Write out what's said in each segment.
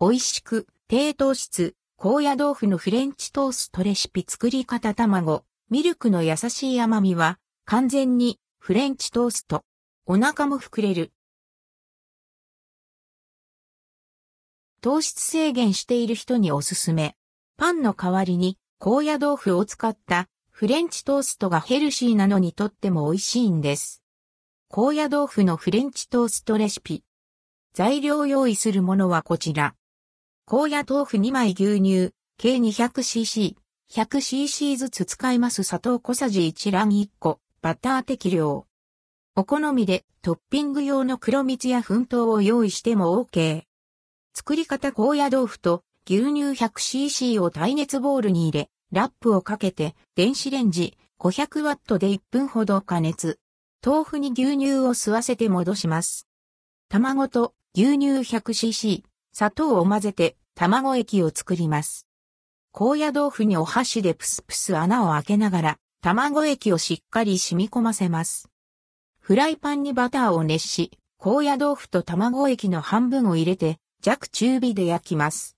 美味しく、低糖質、高野豆腐のフレンチトーストレシピ作り方卵、ミルクの優しい甘みは、完全にフレンチトースト。お腹も膨れる。糖質制限している人におすすめ。パンの代わりに高野豆腐を使ったフレンチトーストがヘルシーなのにとっても美味しいんです。高野豆腐のフレンチトーストレシピ。材料用意するものはこちら。高野豆腐2枚牛乳、計 200cc、100cc ずつ使います砂糖小さじ1卵1個、バター適量。お好みでトッピング用の黒蜜や粉糖を用意しても OK。作り方高野豆腐と牛乳 100cc を耐熱ボウルに入れ、ラップをかけて電子レンジ 500W で1分ほど加熱。豆腐に牛乳を吸わせて戻します。卵と牛乳 100cc、砂糖を混ぜて卵液を作ります。高野豆腐にお箸でプスプス穴を開けながら卵液をしっかり染み込ませます。フライパンにバターを熱し、高野豆腐と卵液の半分を入れて弱中火で焼きます。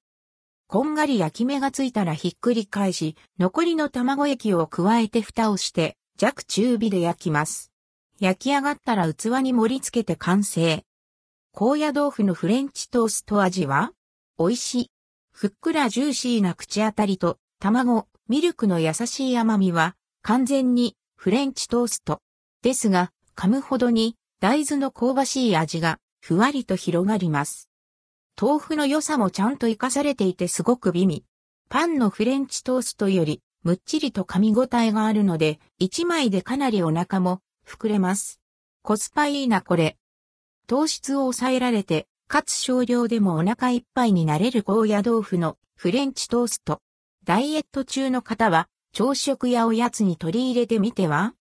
こんがり焼き目がついたらひっくり返し、残りの卵液を加えて蓋をして弱中火で焼きます。焼き上がったら器に盛り付けて完成。高野豆腐のフレンチトースト味は美味しい。ふっくらジューシーな口当たりと卵、ミルクの優しい甘みは完全にフレンチトースト。ですが、噛むほどに大豆の香ばしい味がふわりと広がります。豆腐の良さもちゃんと活かされていてすごく美味。パンのフレンチトーストよりむっちりと噛み応えがあるので、一枚でかなりお腹も膨れます。コスパいいなこれ。糖質を抑えられて、かつ少量でもお腹いっぱいになれる高野豆腐のフレンチトースト。ダイエット中の方は朝食やおやつに取り入れてみては？